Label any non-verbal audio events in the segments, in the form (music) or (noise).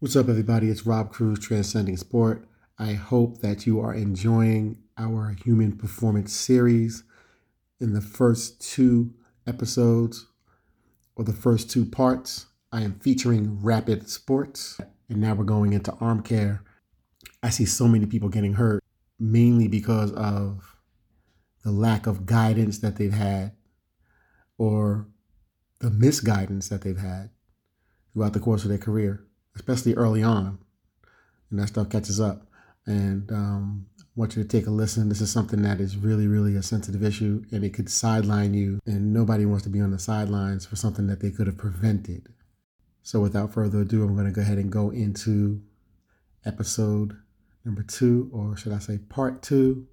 What's up, everybody? It's Rob Cruz, Transcending Sport. I hope that you are enjoying our human performance series. In the first two episodes, or the first two parts, I am featuring rapid sports, and now we're going into arm care. I see so many people getting hurt, mainly because of the lack of guidance that they've had, or the misguidance that they've had throughout the course of their career especially early on, and that stuff catches up. And um, I want you to take a listen. This is something that is really, really a sensitive issue, and it could sideline you. And nobody wants to be on the sidelines for something that they could have prevented. So, without further ado, I'm going to go ahead and go into episode number two, or should I say, part two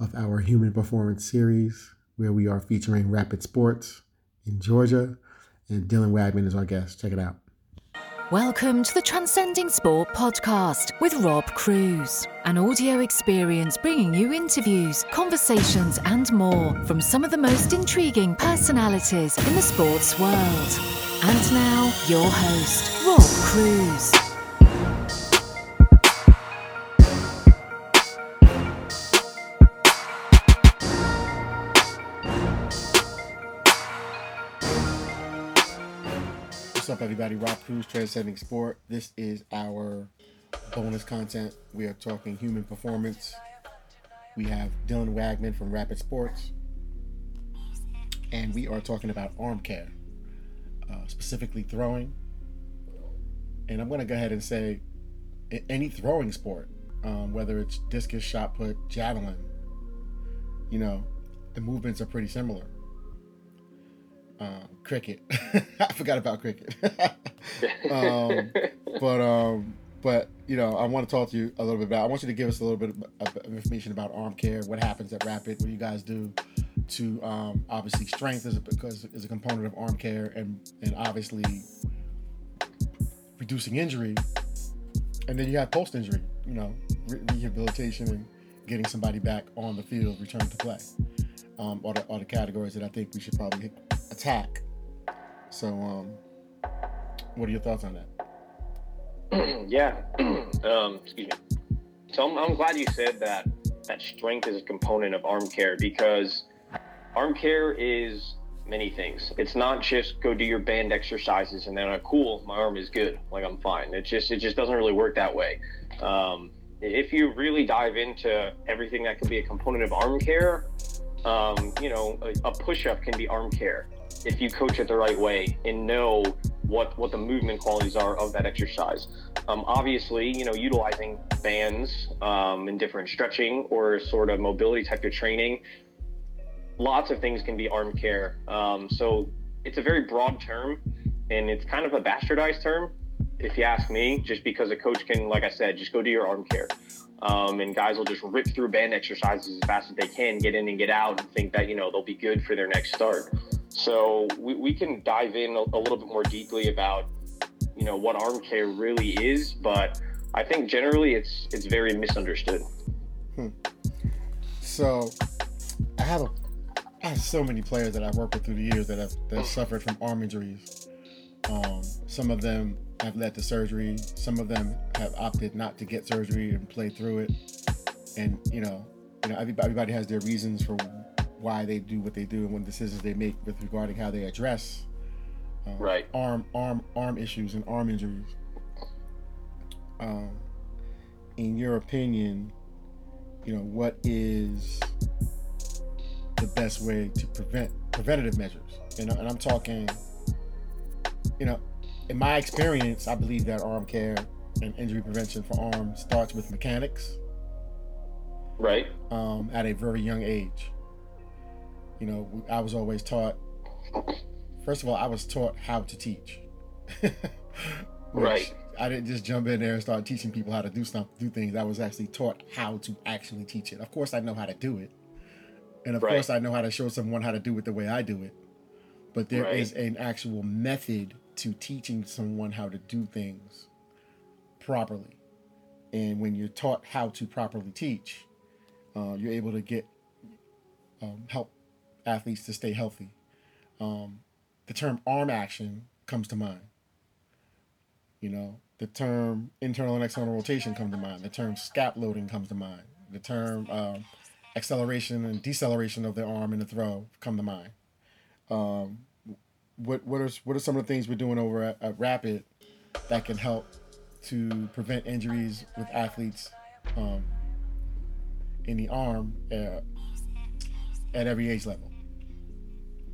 of our human performance series, where we are featuring rapid sports in Georgia. And Dylan Wagman is our guest. Check it out. Welcome to the Transcending Sport podcast with Rob Cruz, an audio experience bringing you interviews, conversations, and more from some of the most intriguing personalities in the sports world. And now, your host, Rob Cruz. Everybody? Rob Cruz, Transcending Sport. This is our bonus content. We are talking human performance. We have Dylan Wagman from Rapid Sports, and we are talking about arm care, uh, specifically throwing. And I'm going to go ahead and say any throwing sport, um, whether it's discus, shot put, javelin, you know, the movements are pretty similar um, cricket. (laughs) I forgot about cricket. (laughs) um, (laughs) but um, but you know, I want to talk to you a little bit about. I want you to give us a little bit of, of information about arm care. What happens at Rapid? What do you guys do to um, obviously strength is a, because is a component of arm care, and and obviously reducing injury. And then you have post injury. You know, re- rehabilitation and getting somebody back on the field, return to play. Um, are, the, are the categories that I think we should probably hit attack. So, um, what are your thoughts on that? (clears throat) yeah. (clears throat) um, excuse me. So I'm, I'm glad you said that that strength is a component of arm care because arm care is many things. It's not just go do your band exercises and then, oh, cool, my arm is good, like I'm fine. It just it just doesn't really work that way. Um, if you really dive into everything that can be a component of arm care, um, you know, a, a push-up can be arm care if you coach it the right way and know what what the movement qualities are of that exercise. Um, obviously, you know, utilizing bands um, and different stretching or sort of mobility type of training. Lots of things can be arm care. Um, so it's a very broad term, and it's kind of a bastardized term, if you ask me. Just because a coach can, like I said, just go do your arm care. Um, and guys will just rip through band exercises as fast as they can, get in and get out, and think that you know they'll be good for their next start. So we, we can dive in a, a little bit more deeply about, you know, what arm care really is, but I think generally it's it's very misunderstood. Hmm. So I have a I have so many players that I've worked with through the years that have that have suffered from arm injuries. Um, some of them have led to surgery. Some of them have opted not to get surgery and play through it. And you know, you know, everybody, everybody has their reasons for why they do what they do and what decisions they make with regarding how they address uh, right arm arm arm issues and arm injuries. Um, in your opinion, you know what is the best way to prevent preventative measures? You know, and I'm talking, you know, in my experience, I believe that arm care and injury prevention for arms starts with mechanics. Right. Um, at a very young age. You know, I was always taught. First of all, I was taught how to teach. (laughs) right. I didn't just jump in there and start teaching people how to do stuff, do things. I was actually taught how to actually teach it. Of course, I know how to do it, and of right. course, I know how to show someone how to do it the way I do it. But there right. is an actual method to teaching someone how to do things properly. And when you're taught how to properly teach, uh, you're able to get um, help athletes to stay healthy. Um, the term arm action comes to mind. You know, the term internal and external rotation comes to mind. The term scap loading comes to mind. The term uh, acceleration and deceleration of the arm in the throw come to mind. Um, what what are what are some of the things we're doing over at, at Rapid that can help to prevent injuries with athletes um, in the arm uh, at every age level?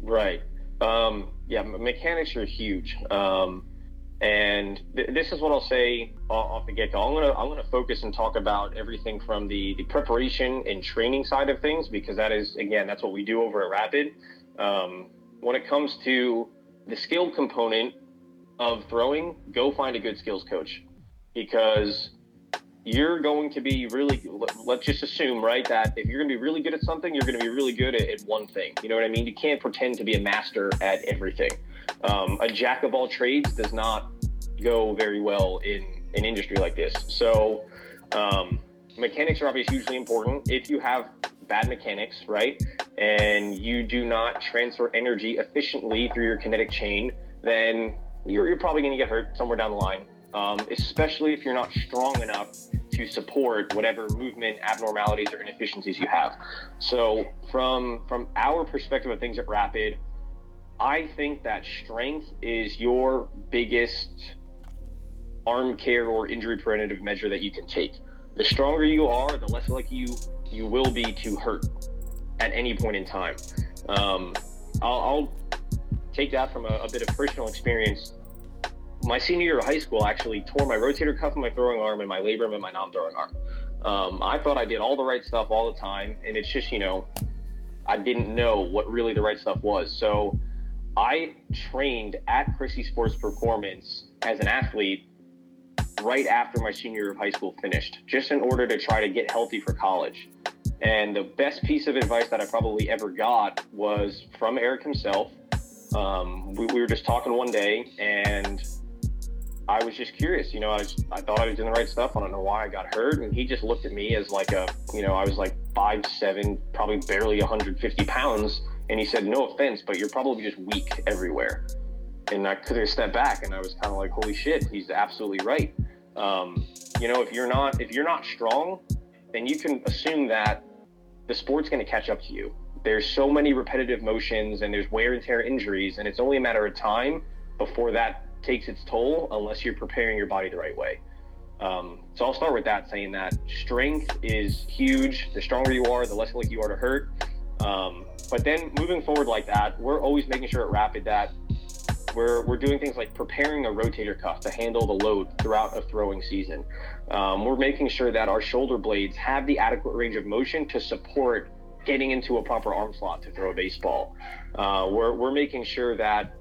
Right. Um, yeah, mechanics are huge. Um, and th- this is what I'll say off the get go. I'm gonna I'm gonna focus and talk about everything from the the preparation and training side of things because that is again that's what we do over at Rapid. Um, when it comes to the skill component of throwing, go find a good skills coach because you're going to be really let's just assume right that if you're going to be really good at something you're going to be really good at, at, one thing. You know what i mean? You can't pretend to be a master at everything. Um, a jack of all trades does not go very well in an industry like this. So um, mechanics are obviously hugely important. If you have bad mechanics right and you do not transfer energy efficiently through your kinetic chain then you're, you're probably going to get hurt somewhere down the line um, especially if you're not strong enough to support whatever movement abnormalities or inefficiencies you have. So from from our perspective of things at Rapid, I think that strength is your biggest arm care or injury preventative measure that you can take. The stronger you are, the less likely you you will be to hurt at any point in time. Um, I'll, I'll, take that from a, a bit of personal experience my senior year of high school, actually tore my rotator cuff in my throwing arm and my labrum in my non-throwing arm. Um, I thought I did all the right stuff all the time, and it's just you know, I didn't know what really the right stuff was. So I trained at Cressey Sports Performance as an athlete right after my senior year of high school finished, just in order to try to get healthy for college. And the best piece of advice that I probably ever got was from Eric himself. Um, we, we were just talking one day, and I was just curious. You know, I, was, I thought I was doing the right stuff. I don't know why I got hurt. And he just looked at me as like a, you know, I was like five seven, probably barely 150 pounds. And he said, no offense, but you're probably just weak everywhere. And I could have stepped back and I was kind of like, holy shit, he's absolutely right. Um, you know, if you're not, if you're not strong, then you can assume that the sport's going to catch up to you. There's so many repetitive motions and there's wear and tear injuries, and it's only a matter of time before that takes its toll unless you're preparing your body the right way. Um, so I'll start with that, saying that strength is huge. The stronger you are, the less likely you are to hurt. Um, but then moving forward like that, we're always making sure at Rapid that we're, we're doing things like preparing a rotator cuff to handle the load throughout a throwing season. Um, we're making sure that our shoulder blades have the adequate range of motion to support getting into a proper arm slot to throw a baseball. Uh, we're, we're making sure that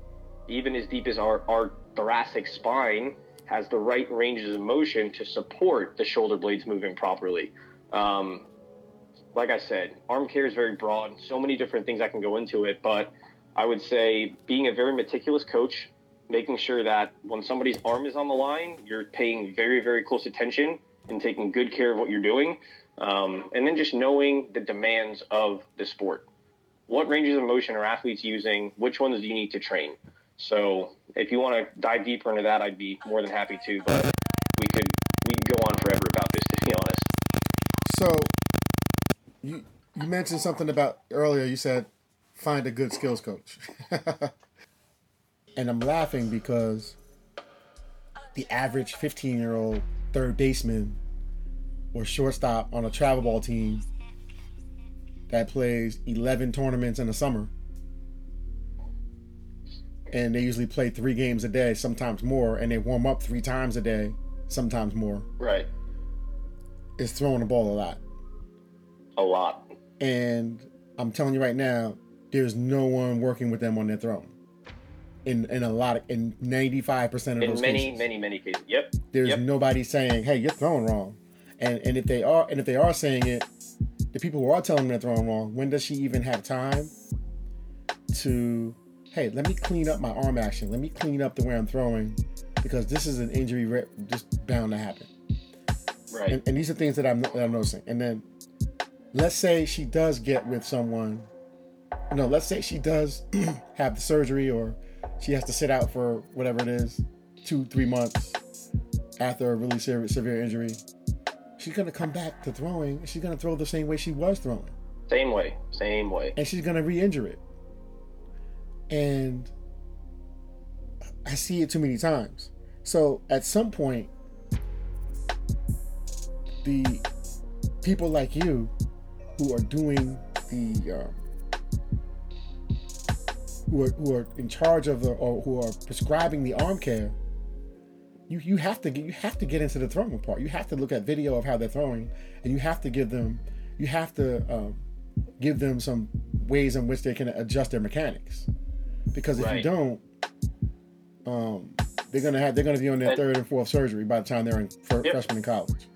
even as deep as our, our thoracic spine has the right ranges of motion to support the shoulder blades moving properly. Um, like I said, arm care is very broad, so many different things that can go into it. But I would say being a very meticulous coach, making sure that when somebody's arm is on the line, you're paying very, very close attention and taking good care of what you're doing. Um, and then just knowing the demands of the sport. What ranges of motion are athletes using? Which ones do you need to train? So if you want to dive deeper into that, I'd be more than happy to. But we could we could go on forever about this, to be honest. So you you mentioned something about earlier. You said find a good skills coach, (laughs) and I'm laughing because the average 15 year old third baseman or shortstop on a travel ball team that plays 11 tournaments in the summer and they usually play three games a day, sometimes more, and they warm up three times a day, sometimes more. Right. Is throwing the ball a lot. A lot. And I'm telling you right now, there's no one working with them on their throwing. In in a lot of in 95 percent of in those many cases. many many cases. Yep. There's yep. nobody saying, "Hey, you're throwing wrong," and and if they are and if they are saying it, the people who are telling them they're throwing wrong, when does she even have time to hey, let me clean up my arm action. Let me clean up the way I'm throwing because this is an injury re- just bound to happen. Right. And, and these are things that I'm, that I'm noticing. And then let's say she does get with someone. No, let's say she does (clears throat) have the surgery or she has to sit out for whatever it is, two, three months. after a really severe, severe injury, she's gonna come back to throwing. She's gonna throw the same way she was throwing. Same way, same way. And she's gonna re-injure it. And I see it too many times. So at some point, the people like you who are doing the um, who are, who are in charge of the or who are prescribing the arm care you you have to get you have to get into the throwing part you have to look at video of how they're throwing and you have to give them you have to um, give them some ways in which they can adjust their mechanics because if Right. you don't um, they're gonna have they're gonna be on their And- third and fourth surgery by the time they're in fir- Yep. freshman in college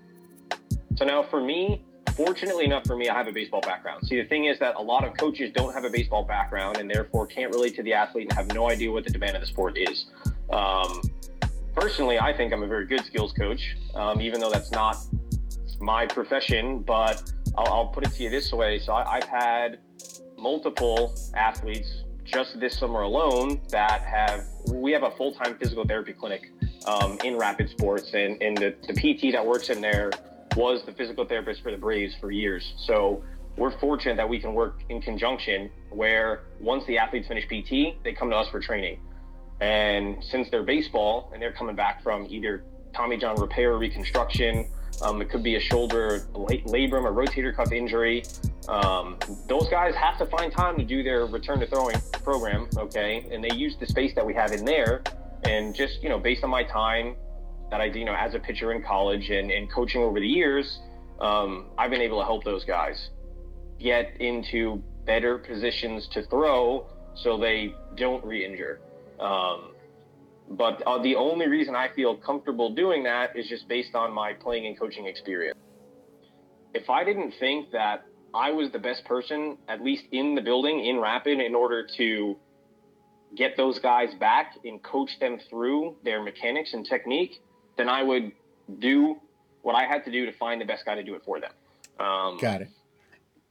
So now for me, fortunately enough for me, I have a baseball background. See, the thing is that a lot of coaches don't have a baseball background and therefore can't relate to the athlete and have no idea what the demand of the sport is. Um, personally, I think I'm a very good skills coach, um, even though that's not my profession. But I'll, I'll put it to you this way: so I, I've had multiple athletes just this summer alone that have. We have a full-time physical therapy clinic um, in Rapid Sports, and, and the, the PT that works in there was the physical therapist for the Braves for years. So we're fortunate that we can work in conjunction where once the athletes finish PT, they come to us for training. And since they're baseball and they're coming back from either Tommy John repair or reconstruction, um, it could be a shoulder labrum or rotator cuff injury. Um, those guys have to find time to do their return to throwing program, okay? And they use the space that we have in there. And just, you know, based on my time that I, you know, as a pitcher in college and, and coaching over the years, um, I've been able to help those guys get into better positions to throw so they don't re-injure. Um, but uh, the only reason I feel comfortable doing that is just based on my playing and coaching experience. If I didn't think that I was the best person, at least in the building in Rapid, in order to get those guys back and coach them through their mechanics and technique, then I would do what I had to do to find the best guy to do it for them. Um, Got it.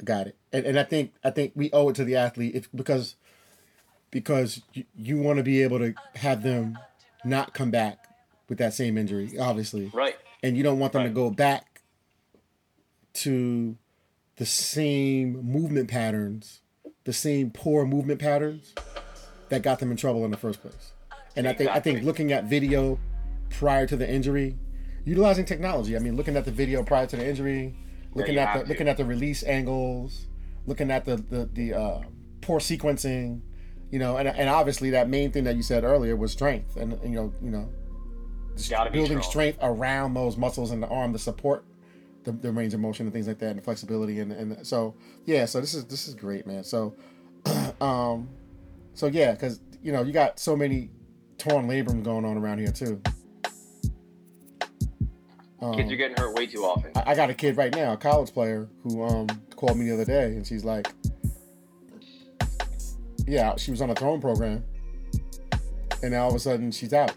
Got it. And, and I think I think we owe it to the athlete if, because because you, you want to be able to have them not come back with that same injury, obviously, Right. and you don't want them to go back to the same movement patterns, the same poor movement patterns that got them in trouble in the first place. And I think I think looking at video prior to the injury, utilizing technology. I mean, looking at the video prior to the injury, looking you at the to. looking at the release angles, looking at the the, the uh, poor sequencing, you know, and, and obviously that main thing that you said earlier was strength, and, and you know you know building strength around those muscles in the arm to support the, the range of motion and things like that, and flexibility and and so yeah, so this is this is great, man. So, (clears throat) um, so yeah, because you know you got so many torn labrums going on around here too. Um, Kids are getting hurt way too often. I I got a kid right now, a college player, who um called me the other day, and she's like, "Yeah, she was on a throwing program, and now all of a sudden she's out."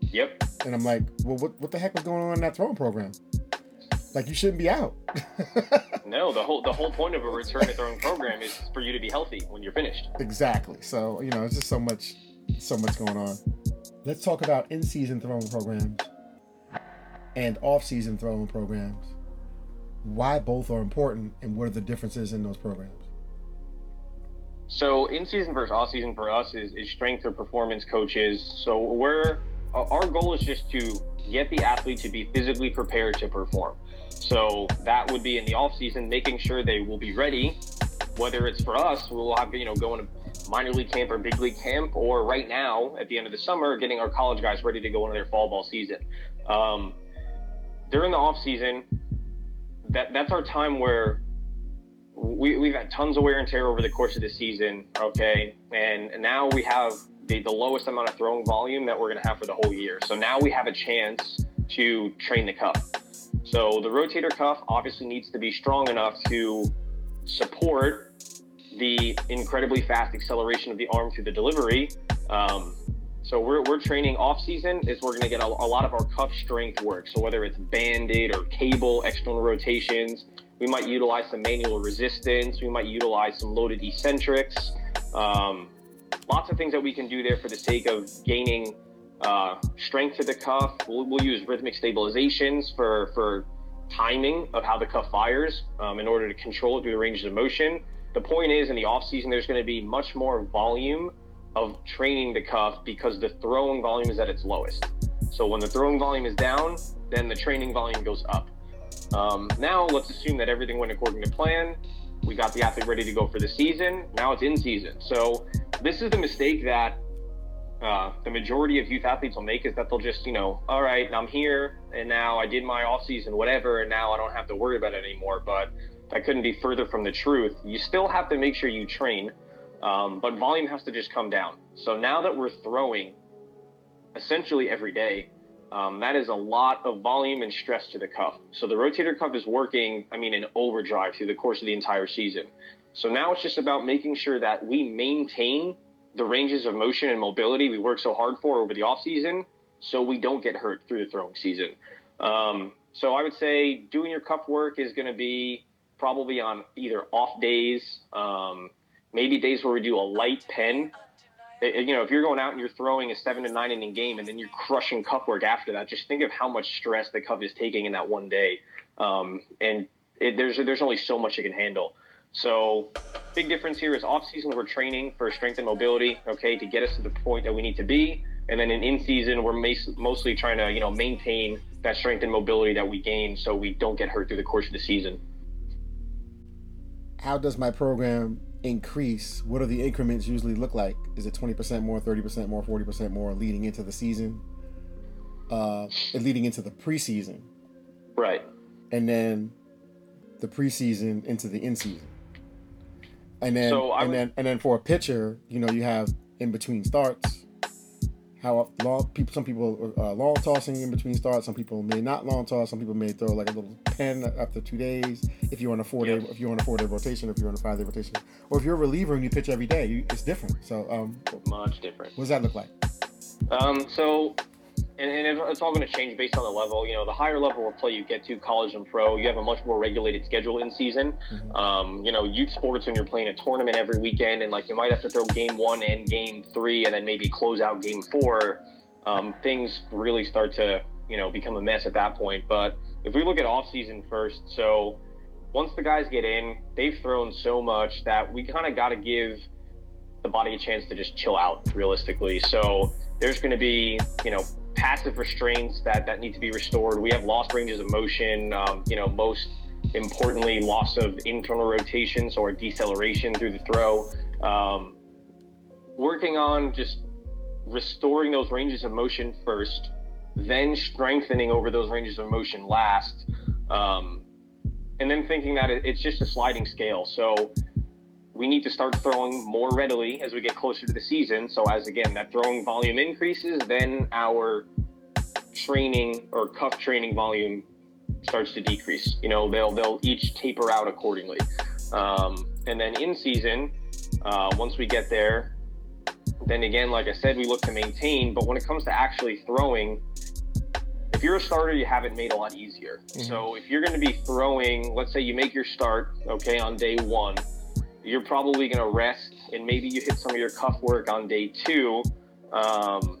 Yep. And I'm like, "Well, what what the heck was going on in that throwing program? Like, you shouldn't be out." (laughs) No, the whole the whole point of a return to throwing program is for you to be healthy when you're finished. exactly. So you know, it's just so much, so much going on. Let's talk about in-season throwing programs and off-season throwing programs. Why both are important, and what are the differences in those programs? So in season versus off season for us is, is strength or performance coaches. So we're our goal is just to get the athlete to be physically prepared to perform. So that would be in the off season, making sure they will be ready. Whether it's for us, we'll have you know going to minor league camp or big league camp, or right now at the end of the summer, getting our college guys ready to go into their fall ball season. Um, during the off season, that that's our time where we, we've had tons of wear and tear over the course of the season, okay? And, now we have the, the lowest amount of throwing volume that we're going to have for the whole year. So now we have a chance to train the cuff. So the rotator cuff obviously needs to be strong enough to support the incredibly fast acceleration of the arm through the delivery. Um, so we're, we're training off season is we're going to get a, a lot of our cuff strength work. So whether it's banded or cable external rotations, we might utilize some manual resistance. We might utilize some loaded eccentrics. Um, lots of things that we can do there for the sake of gaining uh, strength to the cuff. We'll, we'll, use rhythmic stabilizations for for timing of how the cuff fires um, in order to control it through the ranges of motion. The point is, in the off season, there's going to be much more volume of training the cuff because the throwing volume is at its lowest. So when the throwing volume is down, then the training volume goes up. Um, now let's assume that everything went according to plan. We got the athlete ready to go for the season. Now it's in season. So this is the mistake that uh, the majority of youth athletes will make is that they'll just, you know, all right, I'm here and now I did my off season, whatever, and now I don't have to worry about it anymore. But that couldn't be further from the truth. You still have to make sure you train, um, but volume has to just come down. So now that we're throwing essentially every day, um, that is a lot of volume and stress to the cuff. So the rotator cuff is working, I mean, in overdrive through the course of the entire season. So now it's just about making sure that we maintain the ranges of motion and mobility we work so hard for over the off season, so we don't get hurt through the throwing season. Um, so I would say doing your cuff work is going to be probably on either off days, um, maybe days where we do a light pen. You know, if you're going out and you're throwing a seven to nine inning game and then you're crushing cuff work after that, just think of how much stress the cuff is taking in that one day. Um, and it, there's there's only so much it can handle. So, big difference here is off season we're training for strength and mobility, okay, to get us to the point that we need to be, and then in in season we're mostly trying to you know maintain that strength and mobility that we gain, so we don't get hurt through the course of the season. How does my program increase? What do the increments usually look like? Is it twenty percent more, thirty percent more, forty percent more leading into the season, uh, leading into the preseason, right? And then the preseason into the in season. And then so and would, then and then for a pitcher, you know, you have in between starts. How long people? Some people uh, long tossing in between starts. Some people may not long toss. Some people may throw like a little pen after two days. If you're on a four day, if you're on a four day rotation, if you're on a five day rotation, or if you're a reliever and you pitch every day, you, it's different. So um, much different. What does that look like? Um, so and, and it's all going to change based on the level. You know, the higher level of play you get to, college and pro, you have a much more regulated schedule in season. Mm-hmm. Um, you know, youth sports when you're playing a tournament every weekend, and like you might have to throw game one and game three, and then maybe close out game four. Um, things really start to you know become a mess at that point. But if we look at off season first, so once the guys get in, they've thrown so much that we kind of got to give the body a chance to just chill out realistically. So there's going to be, you know, passive restraints that, that need to be restored. We have lost ranges of motion, um, you know, most importantly, loss of internal rotation, so our deceleration through the throw. Um, working on just restoring those ranges of motion first, then strengthening over those ranges of motion last, um, and then thinking that it's just a sliding scale. So we need to start throwing more readily as we get closer to the season. So as again that throwing volume increases, then our training or cuff training volume starts to decrease. You know, they'll they'll each taper out accordingly. Um, and then in season, uh, once we get there, then again, like I said, we look to maintain. But when it comes to actually throwing, if you're a starter, you have it made a lot easier. Mm-hmm. So if you're going to be throwing, let's say you make your start, okay, on day one you're probably going to rest and maybe you hit some of your cuff work on day two. Um,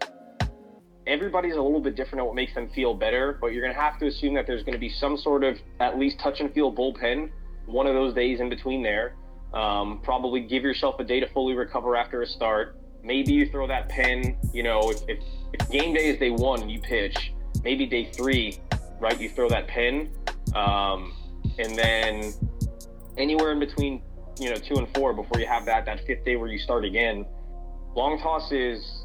everybody's a little bit different at what makes them feel better, but you're going to have to assume that there's going to be some sort of at least touch and feel bullpen one of those days in between there. Um, probably give yourself a day to fully recover after a start. Maybe you throw that pen, you know, if, if, if game day is day one and you pitch, maybe day three, right, you throw that pen. Um, and then anywhere in between you know two and four before you have that that fifth day where you start again. Long toss is,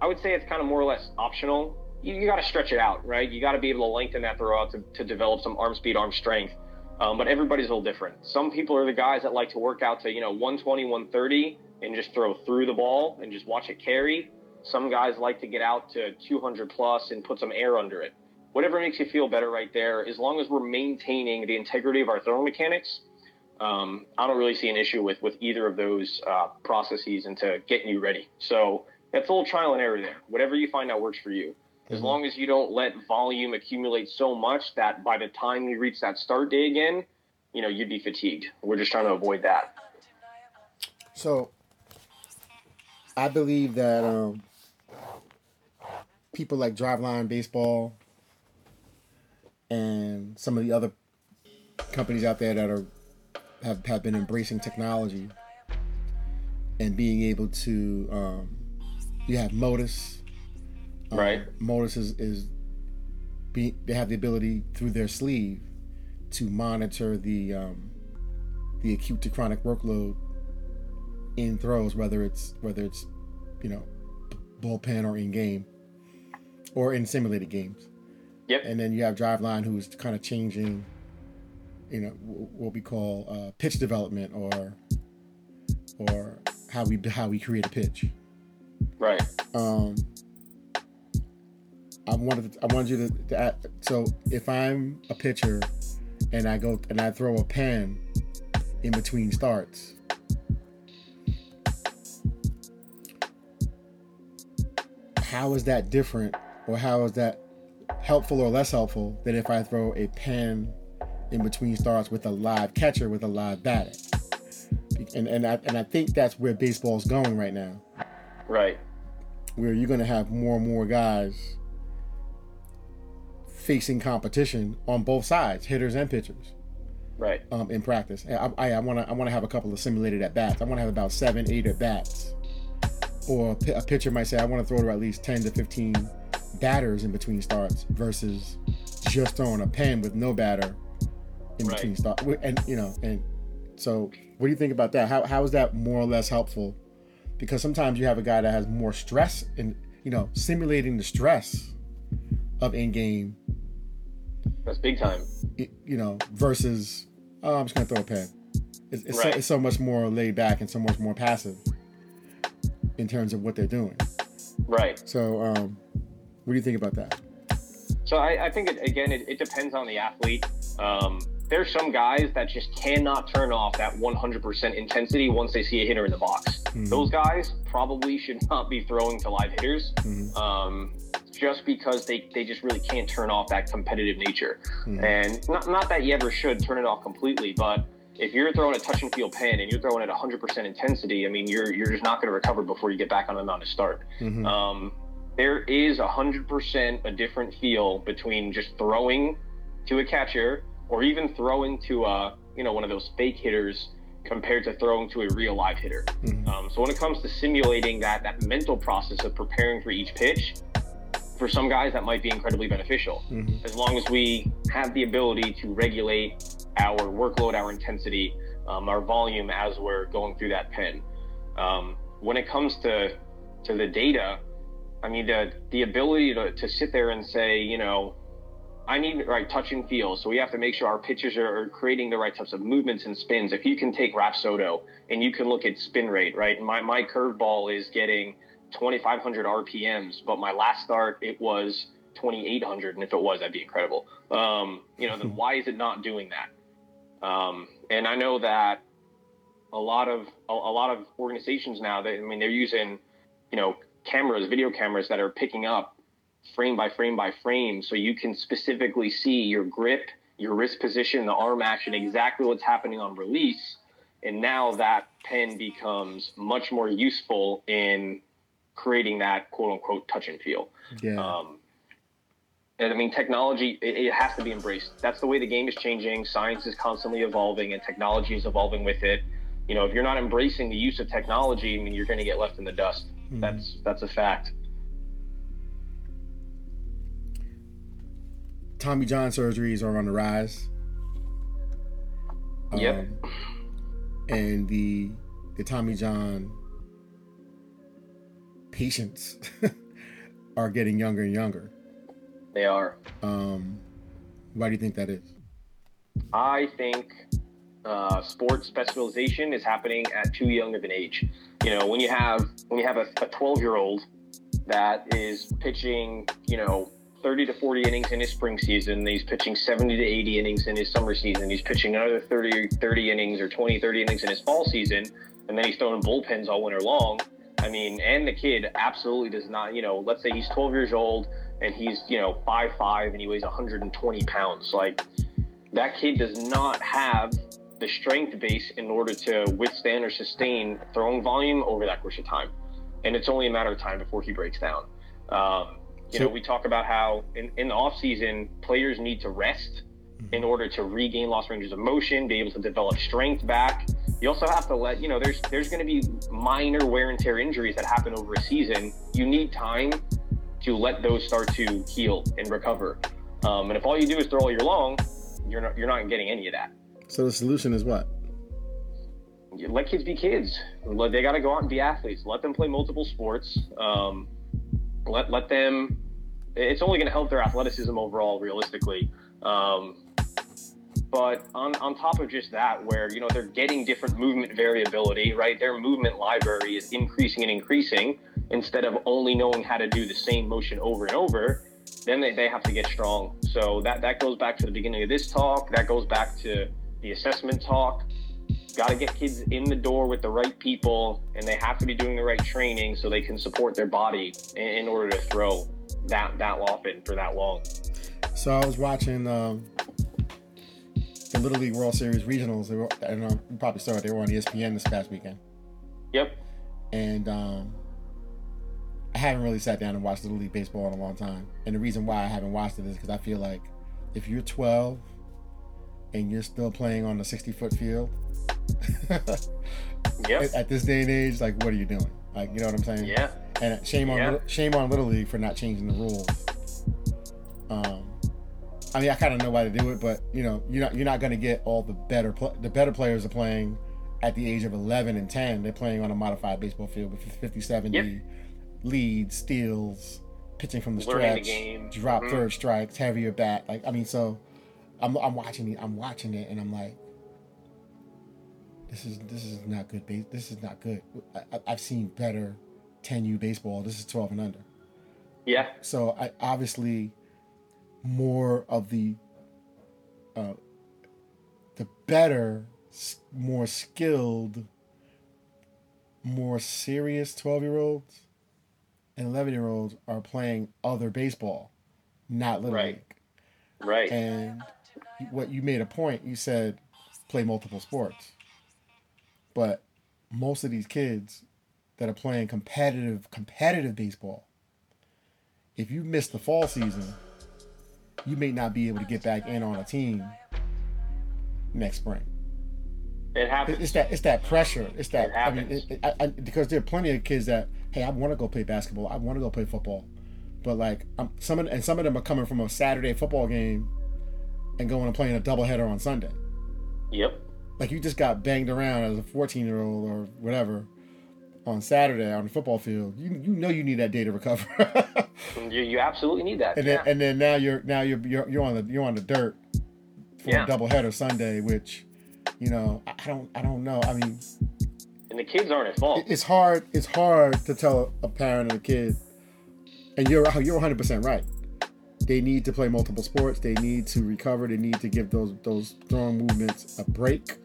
I would say it's kind of more or less optional. You, you got to stretch it out, right? You got to be able to lengthen that throw out to, to develop some arm speed, arm strength. Um, but everybody's a little different. Some people are the guys that like to work out to you know 120, 130 and just throw through the ball and just watch it carry. Some guys like to get out to 200 plus and put some air under it. Whatever makes you feel better right there, as long as we're maintaining the integrity of our throwing mechanics um, I don't really see an issue with with either of those uh, processes into getting you ready. So it's a little trial and error there. Whatever you find out works for you. As mm-hmm. long as you don't let volume accumulate so much that by the time you reach that start day again, you know you'd be fatigued. We're just trying to avoid that. So I believe that um, people like Driveline Baseball and some of the other companies out there that are have, have been embracing technology and being able to um, you have Motus. Um, Right. Motus is, is be, they have the ability through their sleeve to monitor the um, the acute to chronic workload in throws, whether it's whether it's you know bullpen or in game or in simulated games. Yep. And then you have Driveline, who's kind of changing, you know, what we call uh, pitch development or or how we how we create a pitch. Right. Um, I wanted to, I wanted you to, to add, so if I'm a pitcher and I go and I throw a pen in between starts. How is that different, or how is that helpful or less helpful than if I throw a pen in between starts with a live catcher with a live batter? And and I and I think that's where baseball's going right now Right. where you're going to have more and more guys facing competition on both sides, hitters and pitchers, Right. um, in practice. I, I, I want to I want to have a couple of simulated at bats. I want to have about seven, eight at bats. Or a, a pitcher might say, I want to throw to at least 10 to 15 batters in between starts versus just throwing a pen with no batter in Right. between. And, you know, and so what do you think about that? How, how is that more or less helpful? Because sometimes you have a guy that has more stress and, you know, simulating the stress of in game That's big time. it- you know, versus oh, I'm just gonna throw a pen. It's, it's, so, it's so much more laid back and so much more passive in terms of what they're doing. Right. So, um, what do you think about that? So I, I think it, again, it, it depends on the athlete. Um, there's some guys that just cannot turn off that 100% intensity once they see a hitter in the box. Mhm. Those guys probably should not be throwing to live hitters, Mhm. um, just because they, they just really can't turn off that competitive nature. Mhm. And not, not that you ever should turn it off completely, but if you're throwing a touch and feel pen and you're throwing at 100% intensity, I mean, you're you're just not going to recover before you get back on the mound to start. Mhm. Um, there is 100% a different feel between just throwing to a catcher or even throwing to a, you know, one of those fake hitters compared to throwing to a real live hitter. Mhm. Um, so when it comes to simulating that that mental process of preparing for each pitch, for some guys that might be incredibly beneficial. Mhm. As long as we have the ability to regulate our workload, our intensity, um, our volume as we're going through that pen. Um, when it comes to to the data, I mean the the ability to, to sit there and say, you know, I need right touch and feel. So we have to make sure our pitchers are, creating the right types of movements and spins. If you can take Rapsodo and you can look at spin rate, right? My my curveball is getting 2,500 RPMs, but my last start it was 2,800, and if it was, that'd be incredible. Um, you know, then (laughs) why is it not doing that? Um, and I know that a lot of a, a lot of organizations now, they, I mean, they're using, you know, cameras, video cameras that are picking up frame by frame by frame, so you can specifically see your grip, your wrist position, the arm action, exactly what's happening on release. And now that pen becomes much more useful in creating that quote unquote touch and feel. Yeah. Um, and I mean, technology, it, it has to be embraced. That's the way the game is changing. Science is constantly evolving and technology is evolving with it. You know, if you're not embracing the use of technology, I mean, you're going to get left in the dust. Mhm. That's, that's a fact. Tommy John surgeries are on the rise. Yep. Um, and the the Tommy John patients (laughs) are getting younger and younger. They are. Um, why do you think that is? I think uh, sports specialization is happening at too young of an age. You know, when you have when you have a 12 year old that is pitching, you know, 30 to 40 innings in his spring season, he's pitching 70 to 80 innings in his summer season, he's pitching another 30 30 innings or 20 30 innings in his fall season, and then he's throwing bullpens all winter long. I mean, and the kid absolutely does not, you know, let's say he's 12 years old and he's, you know, 5'5 and he weighs 120 pounds. Like, that kid does not have the strength base in order to withstand or sustain throwing volume over that course of time. And it's only a matter of time before he breaks down. Um, You know, we talk about how in, in the off season, players need to rest in order to regain lost ranges of motion, be able to develop strength back. You also have to let you know there's there's going to be minor wear and tear injuries that happen over a season. You need time to let those start to heal and recover. Um, and if all you do is throw all year long, you're not you're not getting any of that. So the solution is what? Let kids be kids. Let- They got to go out and be athletes. Let them play multiple sports. Um, let let them. It's only going to help their athleticism overall, realistically. Um, but on, on top of just that, where you know they're getting different movement variability, right? Their movement library is increasing and increasing instead of only knowing how to do the same motion over and over. Then they, they have to get strong. So that that goes back to the beginning of this talk. That goes back to the assessment talk. Got to get kids in the door with the right people, and they have to be doing the right training so they can support their body in, in order to throw that that often for that long. So I was watching um, the Little League World Series regionals. They were, and um, you probably saw it. They were on ESPN this past weekend, Yep. and um, I haven't really sat down and watched Little League baseball in a long time. And the reason why I haven't watched it is because I feel like if you're 12 and you're still playing on the 60 foot field, Yep. at, this day and age, like what are you doing? Like you know what I'm saying? Yeah. And shame on Yeah. Little, shame on Little League for not changing the rules. Um, I mean, I kind of know why to do it, but you know, you're not you're not going to get all the better pl- the better players are playing at the age of 11 and 10. They're playing on a modified baseball field with 50, 70 Yep. leads, steals, pitching from the Learning the stretch, game. drop Mhm. third strikes, heavier bat. Like I mean, so I'm I'm watching it. I'm watching it, and I'm like, this is this is not good. Base. This is not good. I, I- I've seen better 10U baseball. This is 12 and under. Yeah. So I obviously more of the uh, the better, more skilled, more serious 12 year olds and 11 year olds are playing other baseball, not little Right. league. Right. And what you made a point, you said play multiple sports. But most of these kids that are playing competitive competitive baseball, if you miss the fall season, you may not be able to get back in on a team next spring. it happens. It's that it's that pressure. It's that It I mean, it, it, I, I, because there are plenty of kids that hey, I want to go play basketball. I want to go play football, but like um, some of, and some of them are coming from a Saturday football game and going and playing a doubleheader on Sunday. Yep. Like you just got banged around as a 14 year old or whatever on Saturday on the football field. You you know you need that day to recover. (laughs) You, you absolutely need that. and yeah. then and then now you're now you're you're, you're on the you're on the dirt for Yeah. a doubleheader Sunday, which you know I I don't I don't know. I mean. and the kids aren't at fault. it- it's hard it's hard to tell a parent and a kid and you're oh, you're 100% right they need to play multiple sports they need to recover they need to give those those throwing movements a break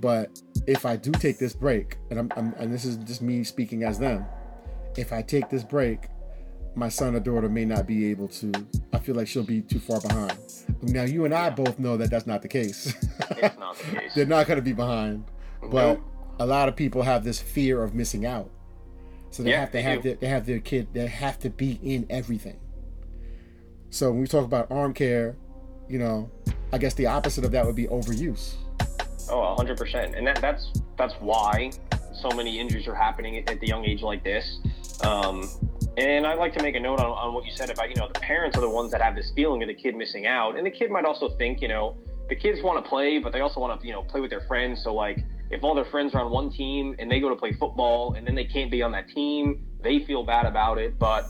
but if i do take this break and i'm, I'm and this is just me speaking as them if i take this break my son or daughter may not be able to i feel like she'll be too far behind. Now you and i both know that that's not the case. It's not the (laughs) case. they're not going to be behind but a lot of people have this fear of missing out. So they Yeah, have to they have do. their, they have their kid they have to be in everything. So when we talk about arm care you know i guess the opposite of that would be overuse Oh, 100%. And that, that's that's why so many injuries are happening at, at the young age like this. Um, and I'd like to make a note on, on what you said about, you know, the parents are the ones that have this feeling of the kid missing out. And the kid might also think, you know, the kids want to play, but they also want to, you know, play with their friends. So, like, if all their friends are on one team and they go to play football and then they can't be on that team, they feel bad about it. But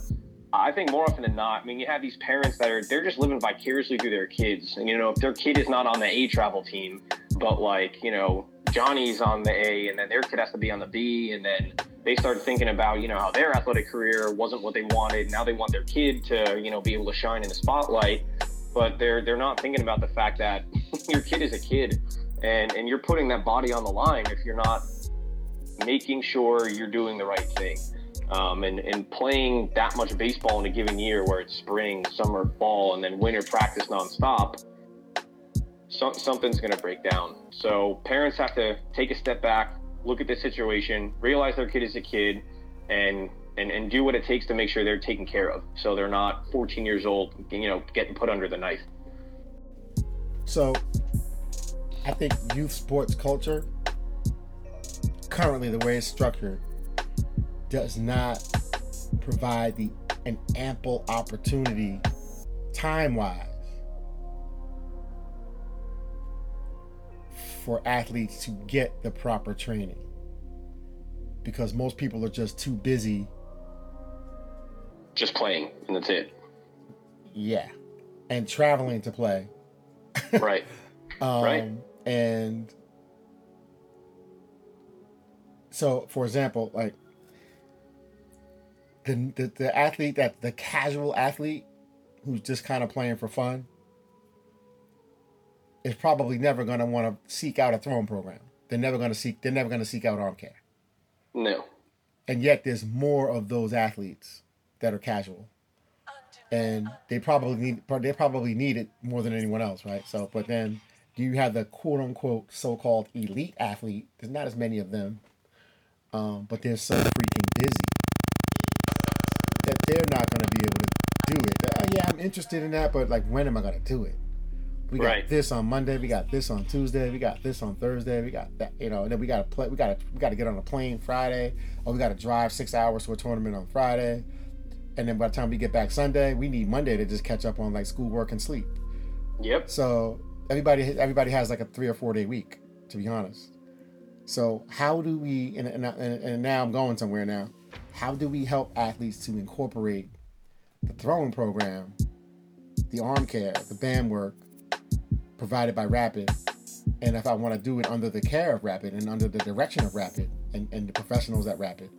I think more often than not, I mean, you have these parents that are, they're just living vicariously through their kids. And, you know, if their kid is not on the A travel team, but like, you know, Johnny's on the A and then their kid has to be on the B. And then they start thinking about, you know, how their athletic career wasn't what they wanted. Now they want their kid to, you know, be able to shine in the spotlight. But they're, they're not thinking about the fact that (laughs) your kid is a kid and, and you're putting that body on the line if you're not making sure you're doing the right thing. Um, and, and playing that much baseball in a given year where it's spring, summer, fall, and then winter practice nonstop, some, something's going to break down. So parents have to take a step back, look at the situation, realize their kid is a kid, and and, and do what it takes to make sure they're taken care of so they're not 14 years old you know getting put under the knife so i think youth sports culture currently the way it's structured does not provide the an ample opportunity time wise for athletes to get the proper training. Because most people are just too busy. Just playing and that's it. Yeah. And traveling to play. (laughs) Right. Um, right. and so for example like the, the, the athlete that the casual athlete who's just kind of playing for fun is probably never going to want to seek out a throwing program. They're never going to seek. They're never going to seek out arm care. No. And yet, there's more of those athletes that are casual, and they probably need. They probably need it more than anyone else, right? So, but then you have the quote unquote so called elite athlete. There's not as many of them, um, but they're so freaking busy that they're not going to be able to do it. Uh, yeah, I'm interested in that, but like, when am I going to do it? We got Right. this on Monday. We got this on Tuesday. We got this on Thursday. We got that, you know. And then we got to play. We got to we got to get on a plane Friday. Or we got to drive six hours to a tournament on Friday. And then by the time we get back Sunday, we need Monday to just catch up on like schoolwork and sleep. Yep. So everybody everybody has like a three or four day week, to be honest. So how do we and, and, and and now I'm going somewhere now. How do we help athletes to incorporate the throwing program, the arm care, the band work provided by Rapid, and if I want to do it under the care of Rapid and under the direction of Rapid and, and the professionals at Rapid,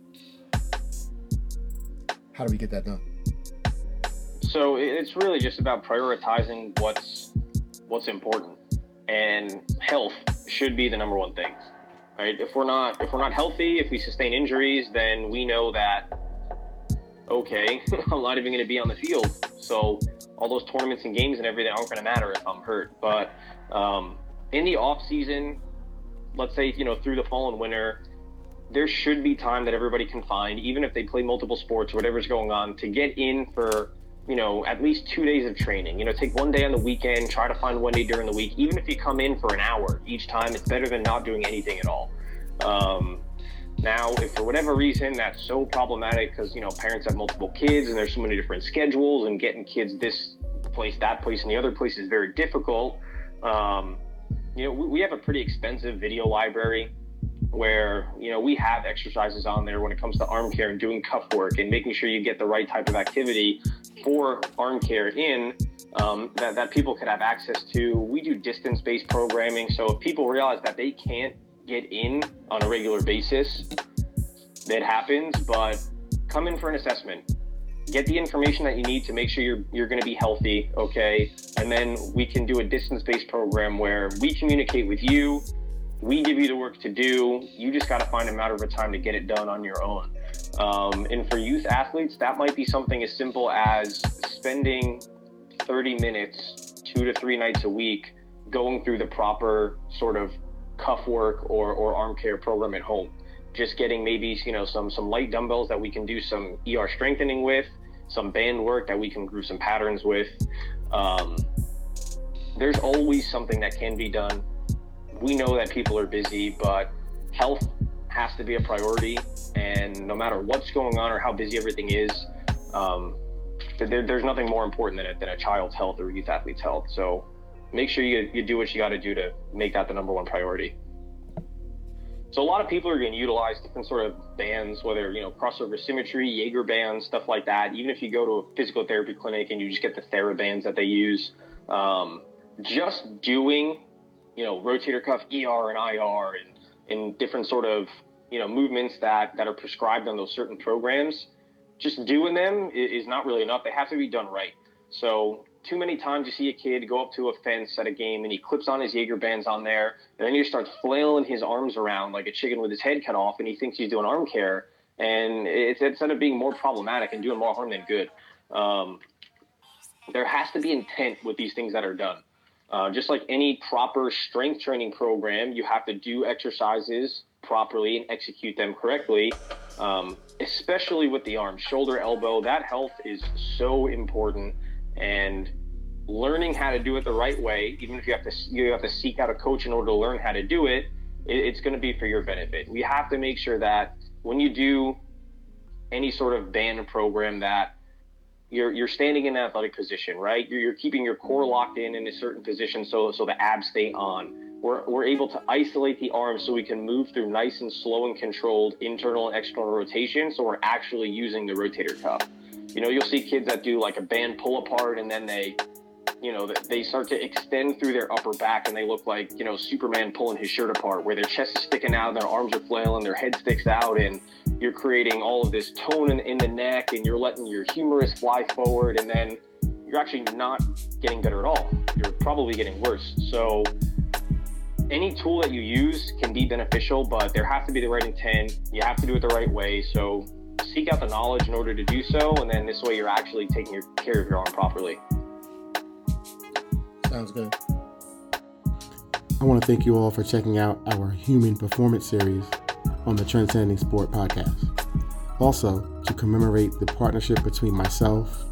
how do we get that done? So it's really just about prioritizing what's what's important, and health should be the number one thing. Right? If we're not if we're not healthy, if we sustain injuries, then we know that okay, (laughs) I'm not even going to be on the field. So all those tournaments and games and everything aren't going to matter if I'm hurt. But um, in the off season, let's say you know through the fall and winter, there should be time that everybody can find, even if they play multiple sports or whatever's going on, to get in for you know at least two days of training. You know, take one day on the weekend, try to find one day during the week. Even if you come in for an hour each time, it's better than not doing anything at all. Um, now, if for whatever reason that's so problematic because you know parents have multiple kids and there's so many different schedules and getting kids this place, that place, and the other place is very difficult. Um, you know, we, we have a pretty expensive video library where you know we have exercises on there when it comes to arm care and doing cuff work and making sure you get the right type of activity for arm care in um, that, that people could have access to. We do distance-based programming, so if people realize that they can't get in on a regular basis, that happens. But come in for an assessment, get the information that you need to make sure you're you're going to be healthy, okay, and then we can do a distance-based program where we communicate with you. We give you the work to do. You just got to find a matter of time to get it done on your own. Um, and for youth athletes, that might be something as simple as spending 30 minutes, two to three nights a week, going through the proper sort of cuff work or, or arm care program at home. Just getting maybe you know some some light dumbbells that we can do some ER strengthening with, some band work that we can group some patterns with. Um, there's always something that can be done. We know that people are busy, but health has to be a priority. And no matter what's going on or how busy everything is, um, there, there's nothing more important than a, than a child's health or youth athlete's health. So make sure you, you do what you got to do to make that the number one priority. So a lot of people are going to utilize different sort of bands, whether you know crossover symmetry, Jaeger bands, stuff like that. Even if you go to a physical therapy clinic and you just get the TheraBands that they use, um, just doing you know rotator cuff ER and IR and and different sort of you know movements that that are prescribed on those certain programs, just doing them is not really enough. They have to be done right. So too many times you see a kid go up to a fence at a game and he clips on his Jaeger bands on there, and then he starts flailing his arms around like a chicken with his head cut off, and he thinks he's doing arm care, and it's instead of being more problematic and doing more harm than good. Um, there has to be intent with these things that are done. Uh, just like any proper strength training program, you have to do exercises properly and execute them correctly. um, especially with the arm, shoulder, elbow. That health is so important, and learning how to do it the right way, even if you have to you have to seek out a coach in order to learn how to do it, it it's going to be for your benefit. We have to make sure that when you do any sort of band program that you're you're standing in an athletic position, right? You're, you're keeping your core locked in in a certain position so so the abs stay on. We're, we're able to isolate the arms so we can move through nice and slow and controlled internal and external rotation. So we're actually using the rotator cuff. You know, you'll see kids that do like a band pull apart and then they you know, they start to extend through their upper back and they look like, you know, Superman pulling his shirt apart, where their chest is sticking out, and their arms are flailing, their head sticks out, and you're creating all of this tone in, in the neck and you're letting your humerus fly forward, and then you're actually not getting better at all. You're probably getting worse. So, any tool that you use can be beneficial, but there has to be the right intent. You have to do it the right way. So, seek out the knowledge in order to do so, and then this way you're actually taking care of your arm properly. Sounds good. I want to thank you all for checking out our Human Performance series on the Transcending Sport podcast. Also, to commemorate the partnership between myself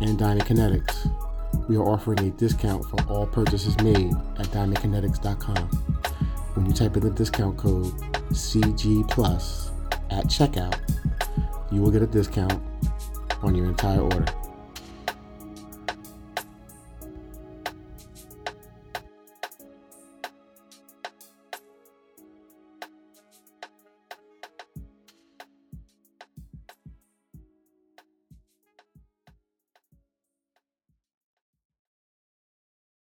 and Diamond Dynakinetics, we are offering a discount for all purchases made at DiamondKinetics.com. When you type in the discount code CG Plus at checkout, you will get a discount on your entire order.